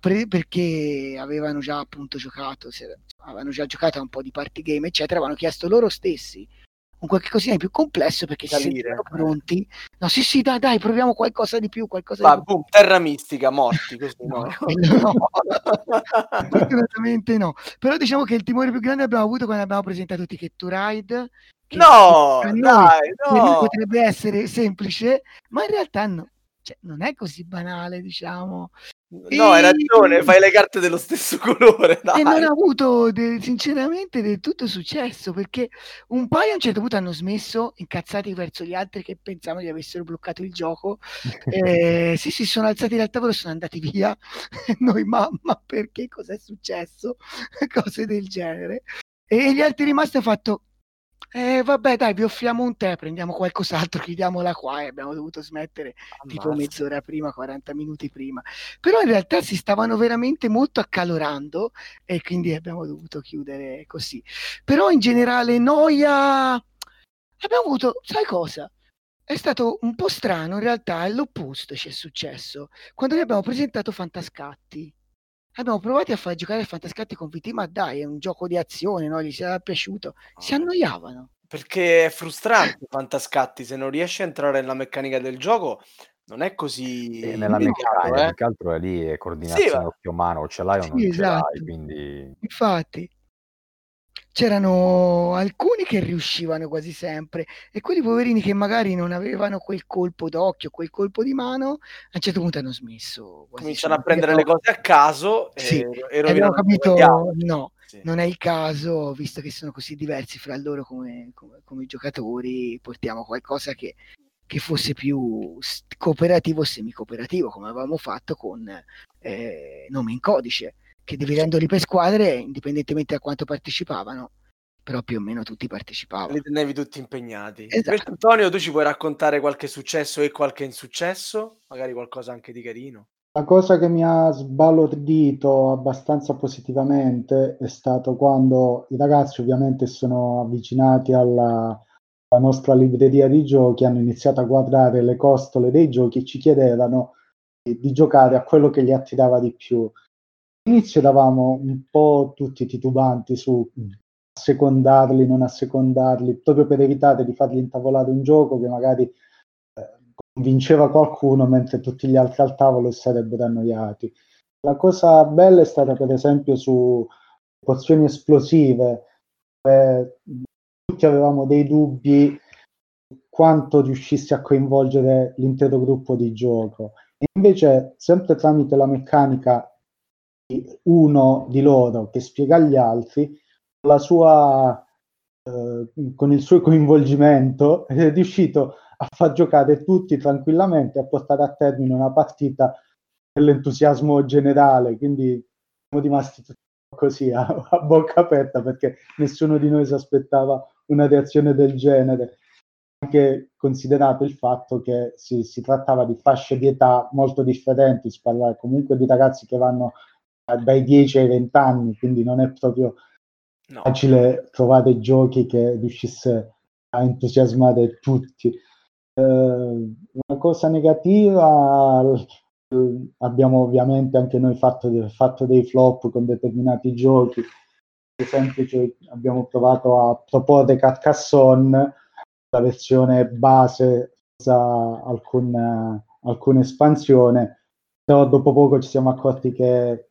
pre- perché avevano già appunto giocato, avevano già giocato a un po' di party game, eccetera, avevano chiesto loro stessi un qualche cosina di più complesso perché si sentivano pronti. No, sì, sì, dai, dai, proviamo qualcosa di più, qualcosa Va, di boom, terra mistica, morti, così no. no. Fortunatamente no. Però diciamo che il timore più grande abbiamo avuto quando abbiamo presentato Ticket to Ride no, dai, no. potrebbe essere semplice, ma in realtà no. Cioè, non è così banale, diciamo. No, hai ragione, fai le carte dello stesso colore. Dai. E non ha avuto de- sinceramente del tutto successo perché un paio a un certo punto hanno smesso, incazzati verso gli altri che pensavano di avessero bloccato il gioco. eh, sì, si sono alzati dal tavolo e sono andati via. Noi, mamma, perché cos'è successo? Cose del genere. E gli altri rimasti hanno fatto eh, vabbè, dai, vi offriamo un tè, prendiamo qualcos'altro, chiudiamola qua e abbiamo dovuto smettere Ammazza. tipo mezz'ora prima, 40 minuti prima. Però in realtà si stavano veramente molto accalorando e quindi abbiamo dovuto chiudere così. Però in generale noia abbiamo avuto, sai cosa? È stato un po' strano, in realtà è l'opposto ci è successo. Quando noi abbiamo presentato Fantascatti, abbiamo provato a far giocare a Fantascatti con VT, ma dai, è un gioco di azione, no? gli si era piaciuto, si annoiavano. Perché è frustrante Fantascatti, se non riesci a entrare nella meccanica del gioco, non è così e nella meccanica, eh? più che altro è lì è coordinazione sì, occhio mano, ce l'hai o non sì, esatto. ce l'hai, quindi... Infatti. C'erano alcuni che riuscivano quasi sempre e quelli poverini che magari non avevano quel colpo d'occhio, quel colpo di mano, a un certo punto hanno smesso. Cominciano a prendere le cose a caso sì, e, e abbiamo capito no, sì. non è il caso, visto che sono così diversi fra loro come, come, come giocatori, portiamo qualcosa che, che fosse più cooperativo o semi-cooperativo, come avevamo fatto con eh, Nome in Codice che dividendoli per squadre, indipendentemente da quanto partecipavano, però più o meno tutti partecipavano. Li tenevi tutti impegnati. Esatto. Invece, Antonio, tu ci puoi raccontare qualche successo e qualche insuccesso? Magari qualcosa anche di carino? La cosa che mi ha sbalordito abbastanza positivamente è stato quando i ragazzi ovviamente sono avvicinati alla, alla nostra libreria di giochi, hanno iniziato a guardare le costole dei giochi e ci chiedevano di, di giocare a quello che gli attirava di più all'inizio eravamo un po' tutti titubanti su assecondarli, non assecondarli, proprio per evitare di fargli intavolare un gioco che magari eh, convinceva qualcuno mentre tutti gli altri al tavolo sarebbero annoiati. La cosa bella è stata per esempio su pozioni esplosive, eh, tutti avevamo dei dubbi quanto riuscissi a coinvolgere l'intero gruppo di gioco. E invece, sempre tramite la meccanica uno di loro che spiega agli altri sua, eh, con il suo coinvolgimento è riuscito a far giocare tutti tranquillamente a portare a termine una partita nell'entusiasmo generale. Quindi siamo rimasti tutti così a, a bocca aperta perché nessuno di noi si aspettava una reazione del genere. Anche considerato il fatto che si, si trattava di fasce di età molto differenti, si parla comunque di ragazzi che vanno dai 10 ai 20 anni, quindi non è proprio no. facile trovare giochi che riuscisse a entusiasmare tutti. Eh, una cosa negativa, eh, abbiamo ovviamente anche noi fatto, fatto, dei flop con determinati giochi, per esempio cioè, abbiamo provato a proporre Carcassonne, la versione base senza alcun, alcuna espansione, però dopo poco ci siamo accorti che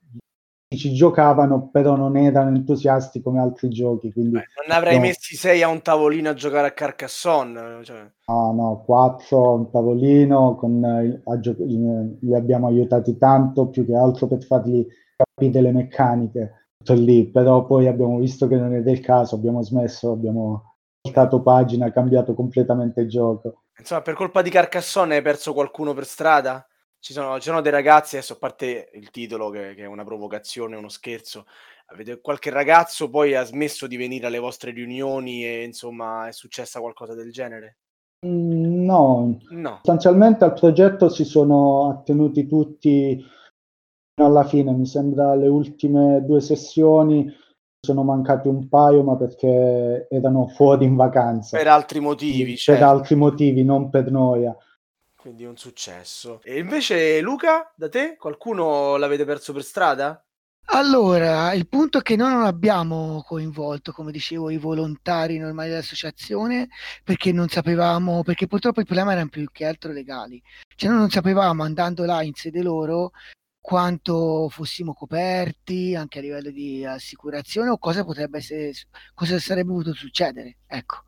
ci giocavano, però non erano entusiasti come altri giochi. Quindi, Beh, non avrei no. messi sei a un tavolino a giocare a Carcassonne? Cioè... No, no, quattro a un tavolino, con, eh, gio- li abbiamo aiutati tanto, più che altro per fargli capire le meccaniche. Lì, però poi abbiamo visto che non è del caso, abbiamo smesso, abbiamo voltato pagina, cambiato completamente il gioco. Insomma, per colpa di Carcassonne hai perso qualcuno per strada? Ci sono, ci sono dei ragazzi, adesso a parte il titolo che, che è una provocazione, uno scherzo, avete qualche ragazzo poi ha smesso di venire alle vostre riunioni e insomma è successa qualcosa del genere? Mm, no, No. sostanzialmente al progetto si sono attenuti tutti fino alla fine, mi sembra le ultime due sessioni sono mancati un paio, ma perché erano fuori in vacanza. Per altri motivi, per certo. altri motivi, non per noia. Quindi un successo. E invece Luca, da te, qualcuno l'avete perso per strada? Allora, il punto è che noi non abbiamo coinvolto, come dicevo, i volontari normali dell'associazione perché non sapevamo, perché purtroppo il problema erano più che altro legali. Cioè noi non sapevamo, andando là in sede loro, quanto fossimo coperti anche a livello di assicurazione o cosa potrebbe essere, cosa sarebbe potuto succedere, ecco,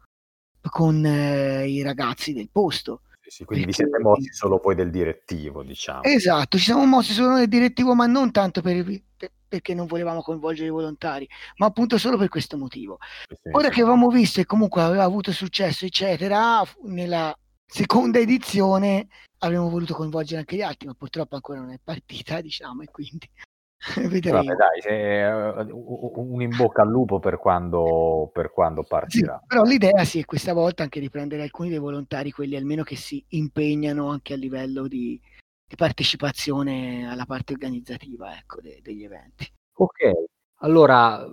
con eh, i ragazzi del posto sì, quindi vi siete mossi solo poi del direttivo, diciamo. Esatto, ci siamo mossi solo del direttivo, ma non tanto per, per, perché non volevamo coinvolgere i volontari, ma appunto solo per questo motivo. Sì, Ora sì. che avevamo visto e comunque aveva avuto successo, eccetera, nella seconda edizione avremmo voluto coinvolgere anche gli altri, ma purtroppo ancora non è partita, diciamo, e quindi Vedremo. Vabbè, dai, se, uh, un in bocca al lupo per quando, per quando partirà. Sì, però l'idea sì è questa volta anche di prendere alcuni dei volontari, quelli almeno che si impegnano anche a livello di, di partecipazione alla parte organizzativa ecco, de, degli eventi. Ok, allora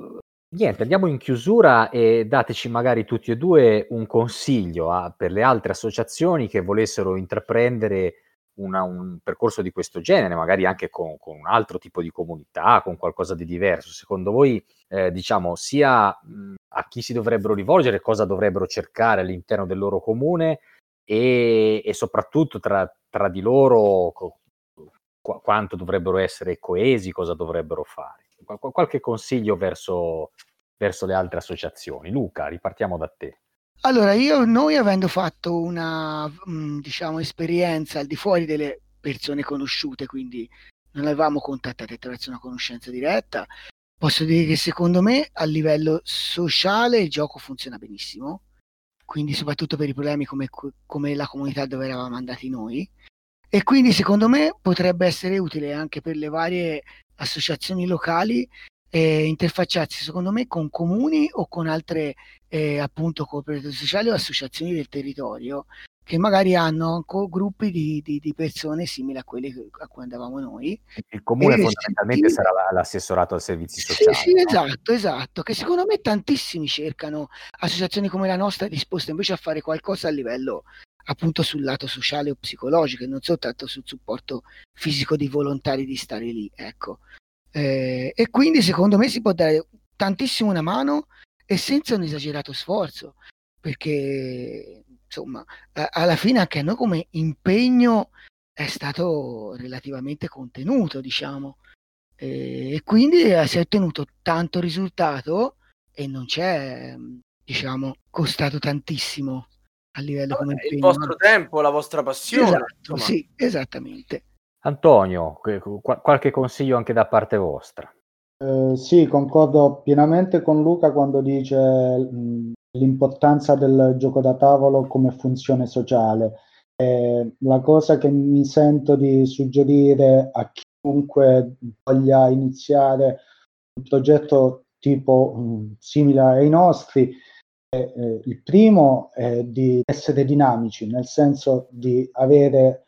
niente, andiamo in chiusura e dateci magari tutti e due un consiglio a, per le altre associazioni che volessero intraprendere una, un percorso di questo genere, magari anche con, con, un altro tipo di comunità, con qualcosa di diverso, secondo voi, eh, diciamo, sia a chi si dovrebbero rivolgere, cosa dovrebbero cercare all'interno del loro comune e, e soprattutto tra, tra, di loro qu- quanto dovrebbero essere coesi, cosa dovrebbero fare? Qu- qualche consiglio verso, verso le altre associazioni. Luca, ripartiamo da te. Allora, io, noi avendo fatto una mh, diciamo, esperienza al di fuori delle persone conosciute, quindi non avevamo contattate attraverso una conoscenza diretta, posso dire che secondo me a livello sociale il gioco funziona benissimo, quindi soprattutto per i problemi come, come la comunità dove eravamo andati noi. E quindi secondo me potrebbe essere utile anche per le varie associazioni locali eh, interfacciarsi secondo me con comuni o con altre eh, appunto cooperative sociali o associazioni del territorio che magari hanno anche gruppi di, di, di, persone simili a quelli a cui andavamo noi. Il comune fondamentalmente sentire... sarà l'assessorato ai servizi sociali. Sì, sì no? esatto, esatto, che secondo me tantissimi cercano associazioni come la nostra disposte invece a fare qualcosa a livello appunto sul lato sociale o psicologico e non soltanto sul supporto fisico di volontari di stare lì, ecco. Eh, e quindi secondo me si può dare tantissimo una mano e senza un esagerato sforzo, perché insomma, alla fine anche a noi come impegno è stato relativamente contenuto, diciamo, e quindi si è ottenuto tanto risultato e non c'è, diciamo, costato tantissimo a livello come impegno. Il vostro tempo, la vostra passione. Esatto, sì, esattamente. Antonio, qualche consiglio anche da parte vostra? Eh, sì, concordo pienamente con Luca quando dice l'importanza del gioco da tavolo come funzione sociale. Eh, la cosa che mi sento di suggerire a chiunque voglia iniziare un progetto tipo mh, simile ai nostri eh, il primo è di essere dinamici, nel senso di avere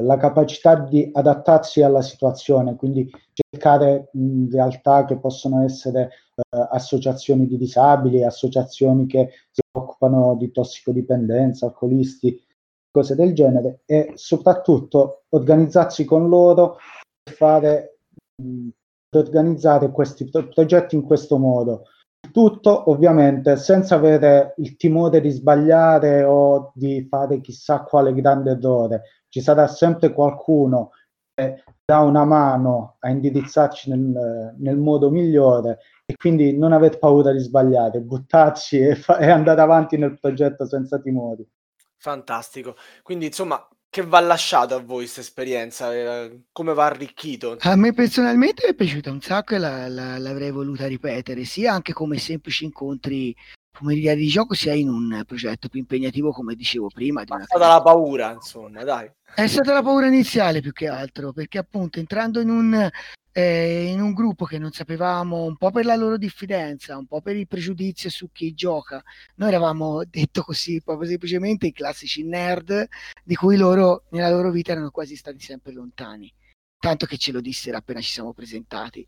la capacità di adattarsi alla situazione, quindi cercare in realtà che possono essere eh, associazioni di disabili, associazioni che si occupano di tossicodipendenza, alcolisti, cose del genere e soprattutto organizzarsi con loro per fare mh, organizzare questi pro- progetti in questo modo. Tutto ovviamente senza avere il timore di sbagliare o di fare chissà quale grande errore, ci sarà sempre qualcuno che dà una mano a indirizzarci nel, nel modo migliore e quindi non aver paura di sbagliare, buttarci e, fa- e andare avanti nel progetto senza timori. Fantastico. Quindi, insomma, che va lasciato a voi questa esperienza? Eh, come va arricchito? A me personalmente è piaciuta un sacco e la, la, l'avrei voluta ripetere, sia anche come semplici incontri pomeridiani di gioco sia in un progetto più impegnativo, come dicevo prima. Di è stata la paura, insomma, dai. È stata la paura iniziale più che altro, perché appunto entrando in un, eh, in un gruppo che non sapevamo, un po' per la loro diffidenza, un po' per il pregiudizio su chi gioca, noi eravamo, detto così, proprio semplicemente i classici nerd di cui loro nella loro vita erano quasi stati sempre lontani tanto che ce lo dissero appena ci siamo presentati.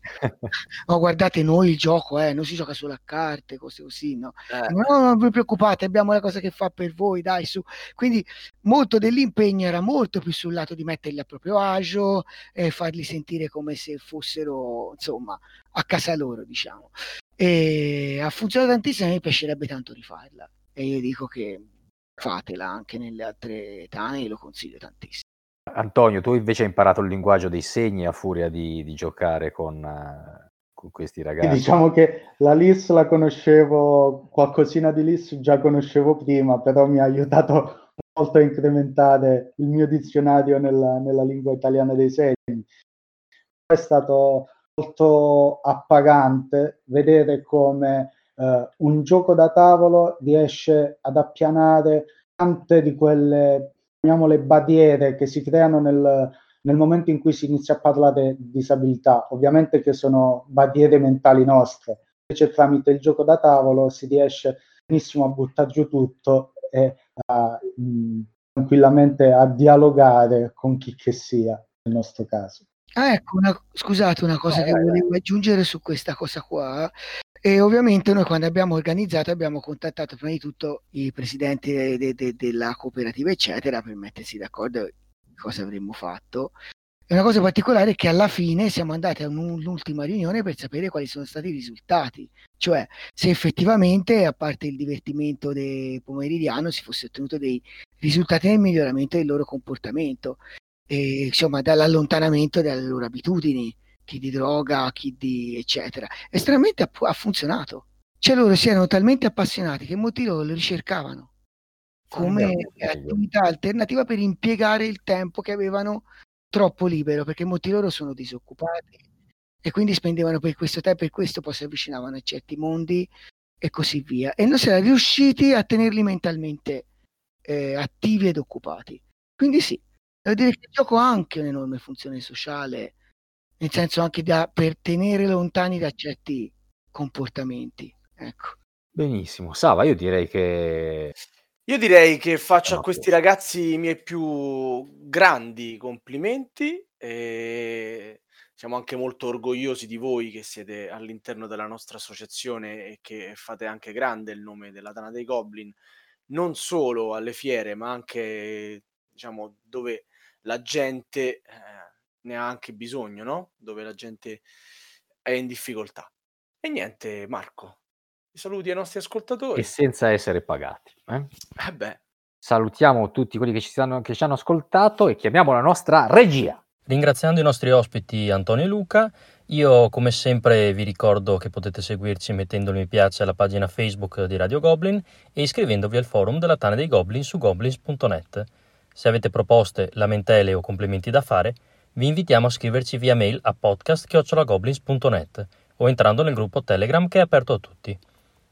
no, guardate, noi il gioco, eh, non si gioca solo a carte, cose così, no? Eh. no? Non vi preoccupate, abbiamo la cosa che fa per voi, dai, su. Quindi molto dell'impegno era molto più sul lato di metterli a proprio agio e farli sentire come se fossero, insomma, a casa loro, diciamo. E ha funzionato tantissimo, mi piacerebbe tanto rifarla. E io dico che fatela anche nelle altre età, e lo consiglio tantissimo. Antonio, tu invece hai imparato il linguaggio dei segni a furia di, di giocare con, uh, con, questi ragazzi. Diciamo che la LIS la conoscevo, qualcosina di LIS già conoscevo prima, però mi ha aiutato molto a incrementare il mio dizionario nella, nella lingua italiana dei segni. È stato molto appagante vedere come uh, un gioco da tavolo riesce ad appianare tante di quelle chiamiamole barriere che si creano nel, nel momento in cui si inizia a parlare di disabilità, ovviamente che sono barriere mentali nostre, invece tramite il gioco da tavolo si riesce benissimo a buttare giù tutto e a, mh, tranquillamente a dialogare con chi che sia nel nostro caso. Ah, ecco, una, scusate, una cosa eh, che volevo aggiungere su questa cosa qua e ovviamente noi quando abbiamo organizzato abbiamo contattato prima di tutto i presidenti de, de, de, della cooperativa, eccetera, per mettersi d'accordo cosa avremmo fatto. E una cosa particolare è che alla fine siamo andati a un'ultima riunione per sapere quali sono stati i risultati, cioè se effettivamente, a parte il divertimento del pomeridiano, si fosse ottenuto dei risultati nel miglioramento del loro comportamento, e, insomma dall'allontanamento dalle loro abitudini chi di droga, chi di eccetera. Estremamente ha, ha funzionato. cioè loro si erano talmente appassionati che molti loro lo ricercavano come attività alternativa per impiegare il tempo che avevano troppo libero, perché molti loro sono disoccupati e quindi spendevano per questo tempo e questo poi si avvicinavano a certi mondi e così via. E non si era riusciti a tenerli mentalmente eh, attivi ed occupati. Quindi sì, devo dire che il gioco ha anche un'enorme funzione sociale, nel senso anche da, per tenere lontani da certi comportamenti. Ecco. Benissimo, Sava, io direi che io direi che faccio a questi ragazzi i miei più grandi complimenti e siamo anche molto orgogliosi di voi che siete all'interno della nostra associazione e che fate anche grande il nome della Tana dei Goblin, non solo alle fiere, ma anche diciamo dove la gente eh, ne ha anche bisogno, no? Dove la gente è in difficoltà. E niente, Marco, saluti ai nostri ascoltatori. E senza essere pagati. Eh? Eh beh. Salutiamo tutti quelli che ci, stanno, che ci hanno ascoltato e chiamiamo la nostra regia. Ringraziando i nostri ospiti Antonio e Luca, io come sempre vi ricordo che potete seguirci mettendo mi piace alla pagina Facebook di Radio Goblin e iscrivendovi al forum della Tana dei Goblin su goblins.net. Se avete proposte, lamentele o complimenti da fare, vi invitiamo a scriverci via mail a podcast.goblins.net o entrando nel gruppo Telegram che è aperto a tutti.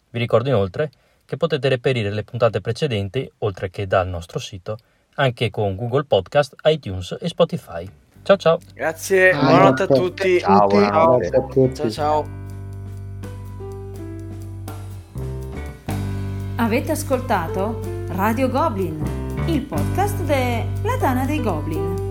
Vi ricordo inoltre che potete reperire le puntate precedenti, oltre che dal nostro sito, anche con Google Podcast, iTunes e Spotify. Ciao ciao. Grazie, ah, buonanotte a tutti. Ciao, buonanotte. a tutti. Ciao ciao. Avete ascoltato Radio Goblin, il podcast della Tana dei Goblin.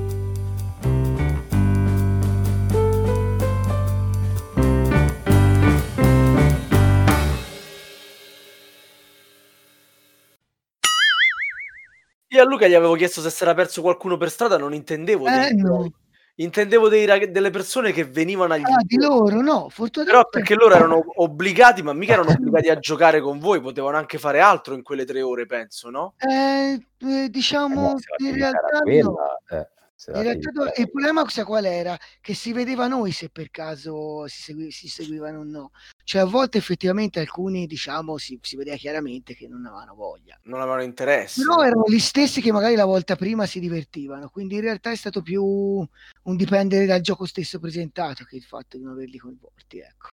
Io a Luca gli avevo chiesto se si era perso qualcuno per strada, non intendevo eh, dei, no. intendevo dei, delle persone che venivano agli ah, di loro, no, Però perché loro erano obbligati, ma mica erano obbligati a giocare con voi, potevano anche fare altro in quelle tre ore, penso, no? Eh, eh, diciamo, eh, in realtà no. Eh. Realtà, il problema qual era? Che si vedeva noi se per caso si, segui, si seguivano o no. Cioè a volte effettivamente alcuni diciamo si, si, vedeva chiaramente che non avevano voglia. Non avevano interesse. Però erano gli stessi che magari la volta prima si divertivano. Quindi in realtà è stato più un dipendere dal gioco stesso presentato che il fatto di non averli coinvolti. Ecco.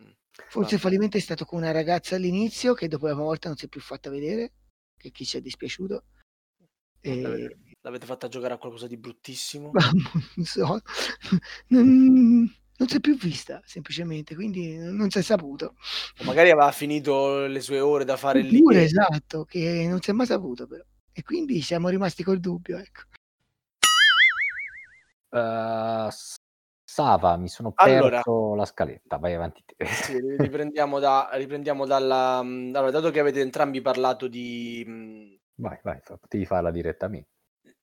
Mm. Forse il fallimento è stato con una ragazza all'inizio che dopo la prima volta non si è più fatta vedere, che chi ci è dispiaciuto. E... L'avete fatta giocare a qualcosa di bruttissimo? non so, non, non si è più vista semplicemente, quindi non si è saputo. O magari aveva finito le sue ore da fare lì. Pure, esatto, che non si è mai saputo però. E quindi siamo rimasti col dubbio, ecco. Uh, Sava, mi sono perso allora, la scaletta, vai avanti te. Sì, riprendiamo, da, riprendiamo dalla... Allora, dato che avete entrambi parlato di... Vai, vai, potevi farla direttamente.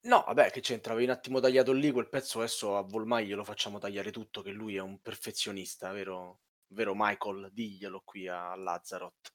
No, vabbè, che c'entra? Avevi un attimo tagliato lì quel pezzo, adesso a Volmai lo facciamo tagliare tutto, che lui è un perfezionista, vero, vero Michael? Diglielo qui a Lazarot.